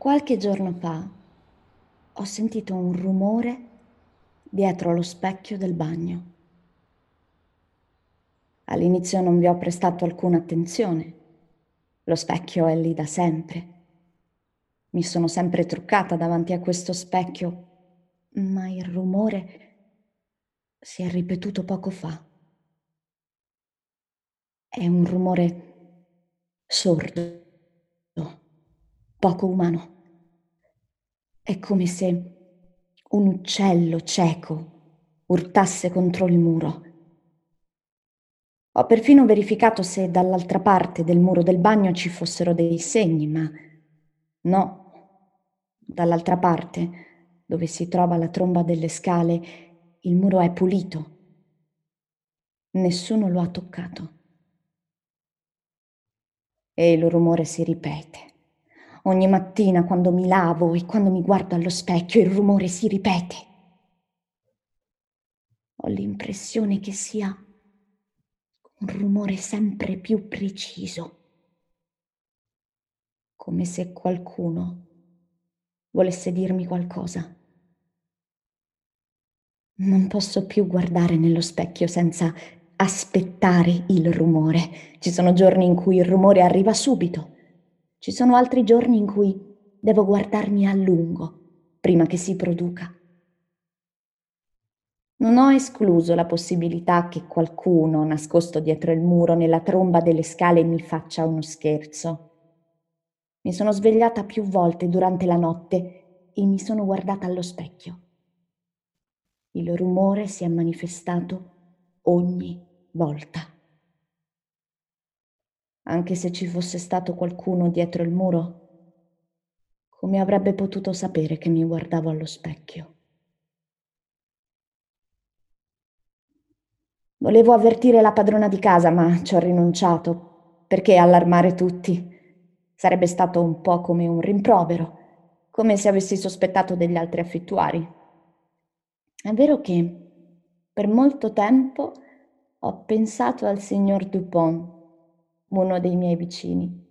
Qualche giorno fa ho sentito un rumore dietro lo specchio del bagno. All'inizio non vi ho prestato alcuna attenzione. Lo specchio è lì da sempre. Mi sono sempre truccata davanti a questo specchio, ma il rumore si è ripetuto poco fa. È un rumore sordo poco umano. È come se un uccello cieco urtasse contro il muro. Ho perfino verificato se dall'altra parte del muro del bagno ci fossero dei segni, ma no. Dall'altra parte, dove si trova la tromba delle scale, il muro è pulito. Nessuno lo ha toccato. E il rumore si ripete. Ogni mattina quando mi lavo e quando mi guardo allo specchio il rumore si ripete. Ho l'impressione che sia un rumore sempre più preciso, come se qualcuno volesse dirmi qualcosa. Non posso più guardare nello specchio senza aspettare il rumore. Ci sono giorni in cui il rumore arriva subito ci sono altri giorni in cui devo guardarmi a lungo prima che si produca. Non ho escluso la possibilità che qualcuno, nascosto dietro il muro nella tromba delle scale, mi faccia uno scherzo. Mi sono svegliata più volte durante la notte e mi sono guardata allo specchio. Il rumore si è manifestato ogni volta anche se ci fosse stato qualcuno dietro il muro? Come avrebbe potuto sapere che mi guardavo allo specchio? Volevo avvertire la padrona di casa, ma ci ho rinunciato, perché allarmare tutti sarebbe stato un po' come un rimprovero, come se avessi sospettato degli altri affittuari. È vero che per molto tempo ho pensato al signor Dupont uno dei miei vicini.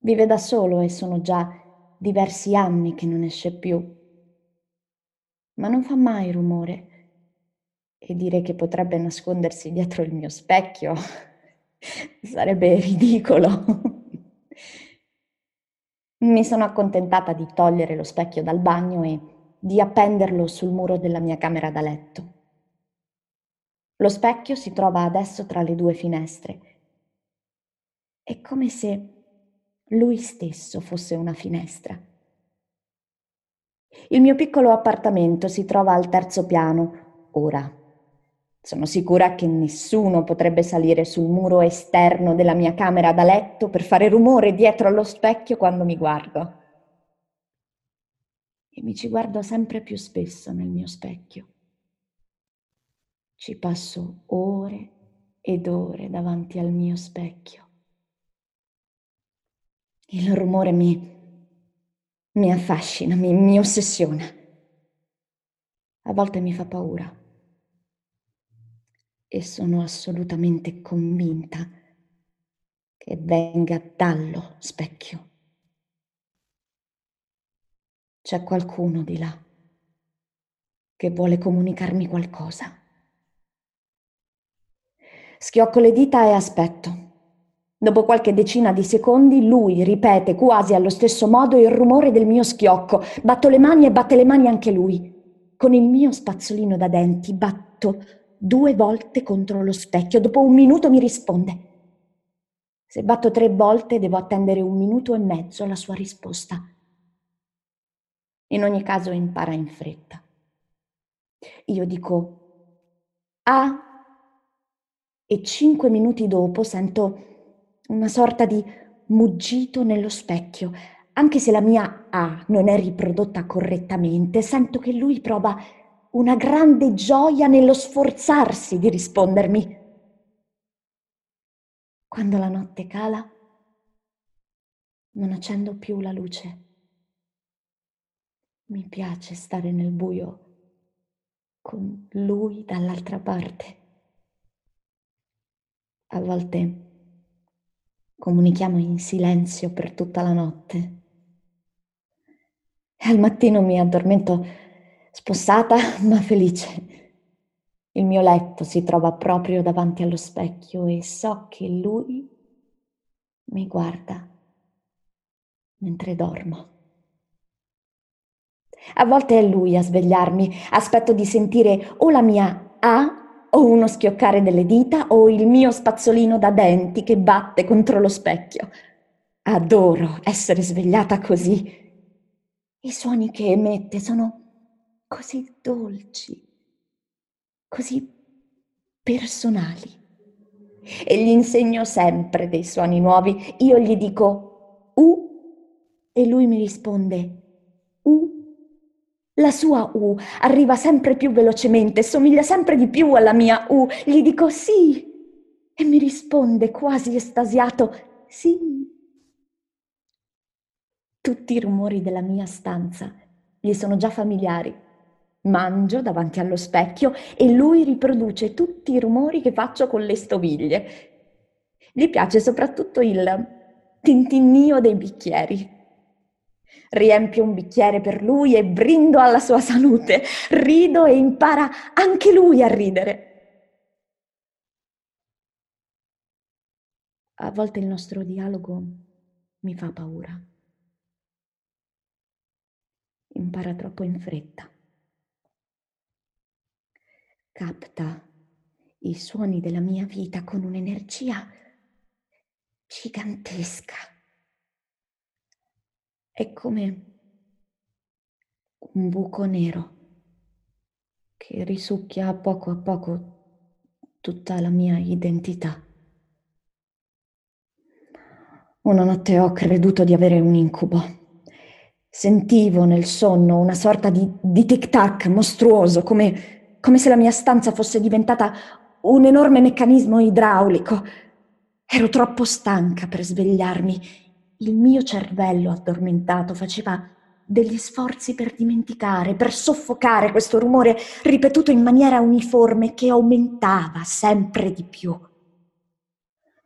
Vive da solo e sono già diversi anni che non esce più. Ma non fa mai rumore. E dire che potrebbe nascondersi dietro il mio specchio sarebbe ridicolo. Mi sono accontentata di togliere lo specchio dal bagno e di appenderlo sul muro della mia camera da letto. Lo specchio si trova adesso tra le due finestre è come se lui stesso fosse una finestra. Il mio piccolo appartamento si trova al terzo piano, ora. Sono sicura che nessuno potrebbe salire sul muro esterno della mia camera da letto per fare rumore dietro allo specchio quando mi guardo. E mi ci guardo sempre più spesso nel mio specchio. Ci passo ore ed ore davanti al mio specchio. Il rumore mi, mi affascina, mi, mi ossessiona. A volte mi fa paura. E sono assolutamente convinta che venga dallo specchio. C'è qualcuno di là che vuole comunicarmi qualcosa. Schiocco le dita e aspetto. Dopo qualche decina di secondi lui ripete quasi allo stesso modo il rumore del mio schiocco. Batto le mani e batte le mani anche lui. Con il mio spazzolino da denti batto due volte contro lo specchio. Dopo un minuto mi risponde. Se batto tre volte devo attendere un minuto e mezzo la sua risposta. In ogni caso impara in fretta. Io dico A e cinque minuti dopo sento una sorta di muggito nello specchio. Anche se la mia A non è riprodotta correttamente, sento che lui prova una grande gioia nello sforzarsi di rispondermi. Quando la notte cala, non accendo più la luce. Mi piace stare nel buio con lui dall'altra parte. A volte Comunichiamo in silenzio per tutta la notte. Al mattino mi addormento spossata ma felice. Il mio letto si trova proprio davanti allo specchio e so che lui mi guarda mentre dormo. A volte è lui a svegliarmi, aspetto di sentire o la mia A o uno schioccare delle dita o il mio spazzolino da denti che batte contro lo specchio. Adoro essere svegliata così. I suoni che emette sono così dolci, così personali. E gli insegno sempre dei suoni nuovi. Io gli dico U e lui mi risponde U la sua U arriva sempre più velocemente, somiglia sempre di più alla mia U. Gli dico sì e mi risponde quasi estasiato sì. Tutti i rumori della mia stanza gli sono già familiari. Mangio davanti allo specchio e lui riproduce tutti i rumori che faccio con le stoviglie. Gli piace soprattutto il tintinnio dei bicchieri riempio un bicchiere per lui e brindo alla sua salute, rido e impara anche lui a ridere. A volte il nostro dialogo mi fa paura. Impara troppo in fretta. Capta i suoni della mia vita con un'energia gigantesca è come un buco nero che risucchia a poco a poco tutta la mia identità. Una notte ho creduto di avere un incubo. Sentivo nel sonno una sorta di, di tic-tac mostruoso, come, come se la mia stanza fosse diventata un enorme meccanismo idraulico. Ero troppo stanca per svegliarmi il mio cervello addormentato faceva degli sforzi per dimenticare, per soffocare questo rumore ripetuto in maniera uniforme che aumentava sempre di più.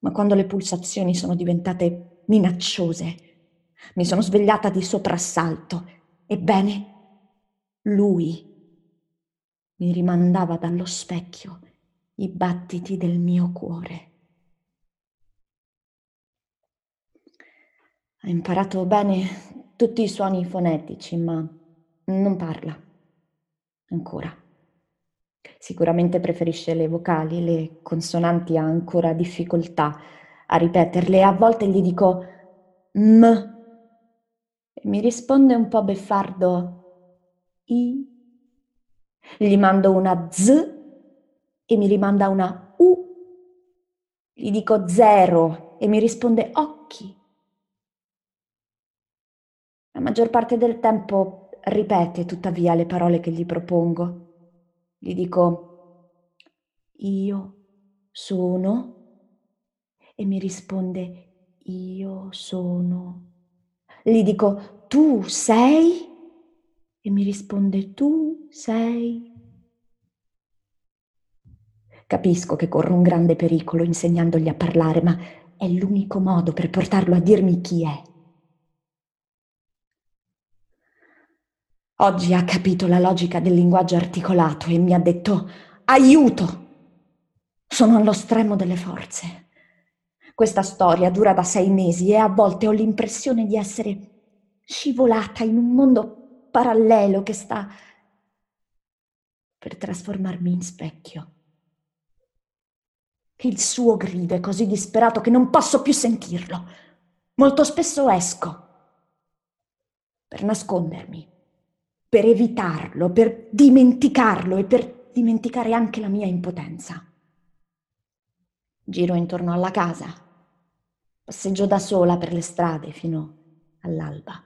Ma quando le pulsazioni sono diventate minacciose, mi sono svegliata di soprassalto. Ebbene, lui mi rimandava dallo specchio i battiti del mio cuore. Ha imparato bene tutti i suoni fonetici, ma non parla ancora. Sicuramente preferisce le vocali, le consonanti ha ancora difficoltà a ripeterle. A volte gli dico m e mi risponde un po' beffardo i. Gli mando una z e mi rimanda una u. Gli dico zero e mi risponde occhi. La maggior parte del tempo ripete tuttavia le parole che gli propongo. Gli dico io sono e mi risponde io sono. Gli dico tu sei e mi risponde tu sei. Capisco che corro un grande pericolo insegnandogli a parlare, ma è l'unico modo per portarlo a dirmi chi è. Oggi ha capito la logica del linguaggio articolato e mi ha detto aiuto! Sono allo stremo delle forze. Questa storia dura da sei mesi e a volte ho l'impressione di essere scivolata in un mondo parallelo che sta per trasformarmi in specchio. Il suo grido è così disperato che non posso più sentirlo. Molto spesso esco per nascondermi per evitarlo, per dimenticarlo e per dimenticare anche la mia impotenza. Giro intorno alla casa, passeggio da sola per le strade fino all'alba.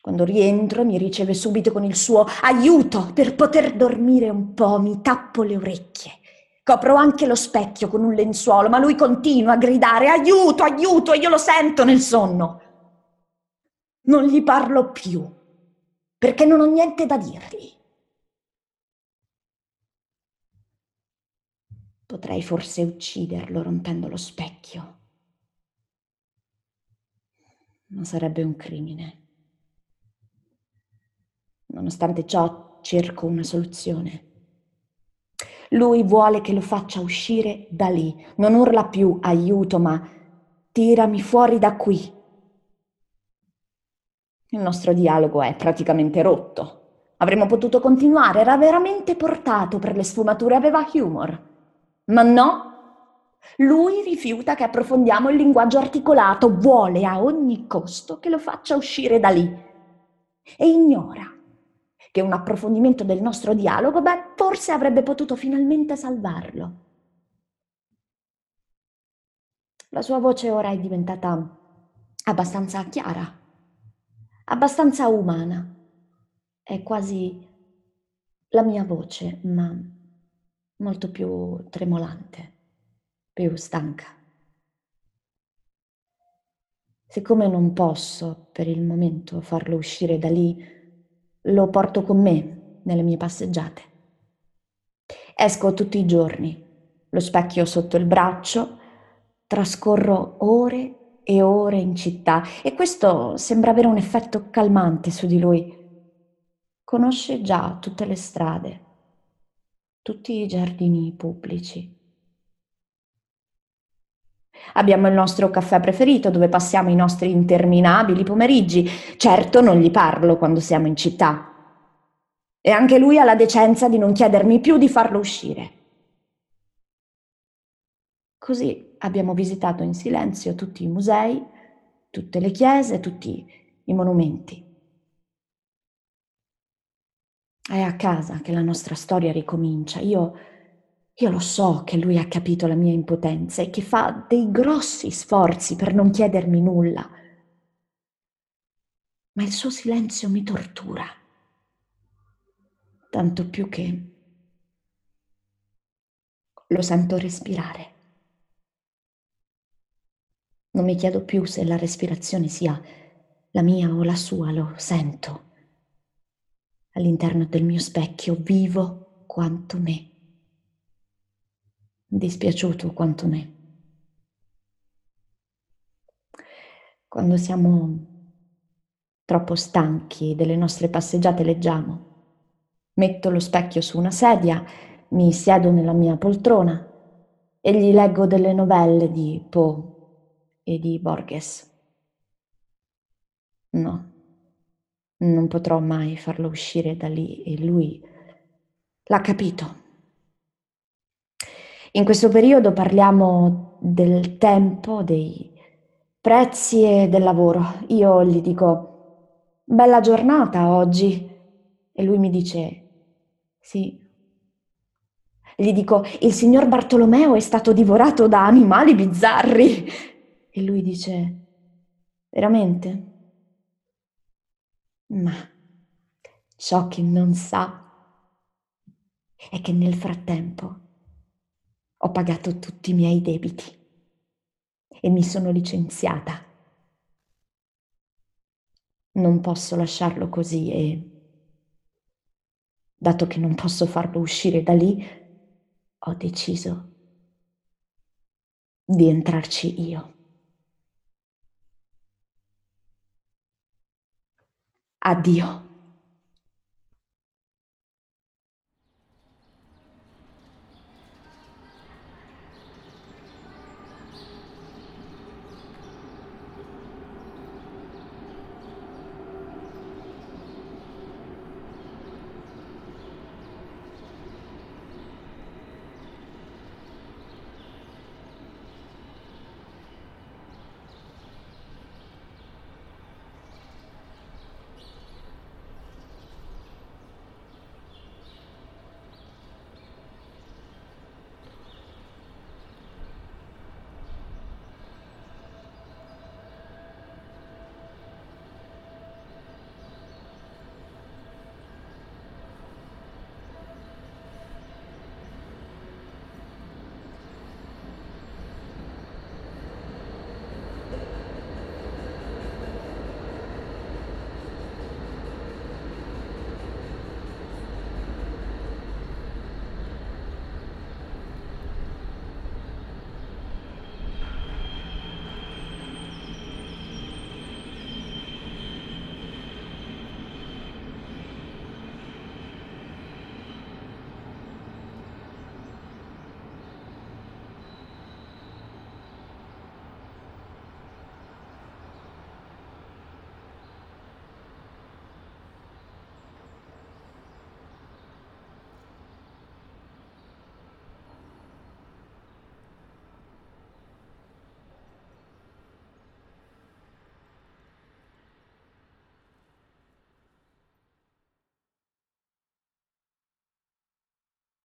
Quando rientro mi riceve subito con il suo aiuto per poter dormire un po', mi tappo le orecchie. Copro anche lo specchio con un lenzuolo, ma lui continua a gridare aiuto, aiuto, e io lo sento nel sonno. Non gli parlo più perché non ho niente da dirgli. Potrei forse ucciderlo rompendo lo specchio, ma sarebbe un crimine. Nonostante ciò, cerco una soluzione. Lui vuole che lo faccia uscire da lì. Non urla più aiuto, ma tirami fuori da qui. Il nostro dialogo è praticamente rotto. Avremmo potuto continuare, era veramente portato per le sfumature, aveva humor. Ma no, lui rifiuta che approfondiamo il linguaggio articolato, vuole a ogni costo che lo faccia uscire da lì e ignora che un approfondimento del nostro dialogo, beh, forse avrebbe potuto finalmente salvarlo. La sua voce ora è diventata abbastanza chiara, abbastanza umana. È quasi la mia voce, ma molto più tremolante, più stanca. Siccome non posso per il momento farlo uscire da lì, lo porto con me nelle mie passeggiate. Esco tutti i giorni, lo specchio sotto il braccio, trascorro ore e ore in città e questo sembra avere un effetto calmante su di lui. Conosce già tutte le strade, tutti i giardini pubblici. Abbiamo il nostro caffè preferito dove passiamo i nostri interminabili pomeriggi. Certo non gli parlo quando siamo in città. E anche lui ha la decenza di non chiedermi più di farlo uscire. Così abbiamo visitato in silenzio tutti i musei, tutte le chiese, tutti i monumenti. È a casa che la nostra storia ricomincia. Io io lo so che lui ha capito la mia impotenza e che fa dei grossi sforzi per non chiedermi nulla, ma il suo silenzio mi tortura, tanto più che lo sento respirare. Non mi chiedo più se la respirazione sia la mia o la sua, lo sento. All'interno del mio specchio vivo quanto me dispiaciuto quanto me. Quando siamo troppo stanchi delle nostre passeggiate leggiamo. Metto lo specchio su una sedia, mi siedo nella mia poltrona e gli leggo delle novelle di Poe e di Borges. No, non potrò mai farlo uscire da lì e lui l'ha capito. In questo periodo parliamo del tempo, dei prezzi e del lavoro. Io gli dico, bella giornata oggi. E lui mi dice, sì. Gli dico, il signor Bartolomeo è stato divorato da animali bizzarri. E lui dice, veramente? Ma ciò che non sa è che nel frattempo ho pagato tutti i miei debiti e mi sono licenziata. Non posso lasciarlo così e, dato che non posso farlo uscire da lì, ho deciso di entrarci io. Addio.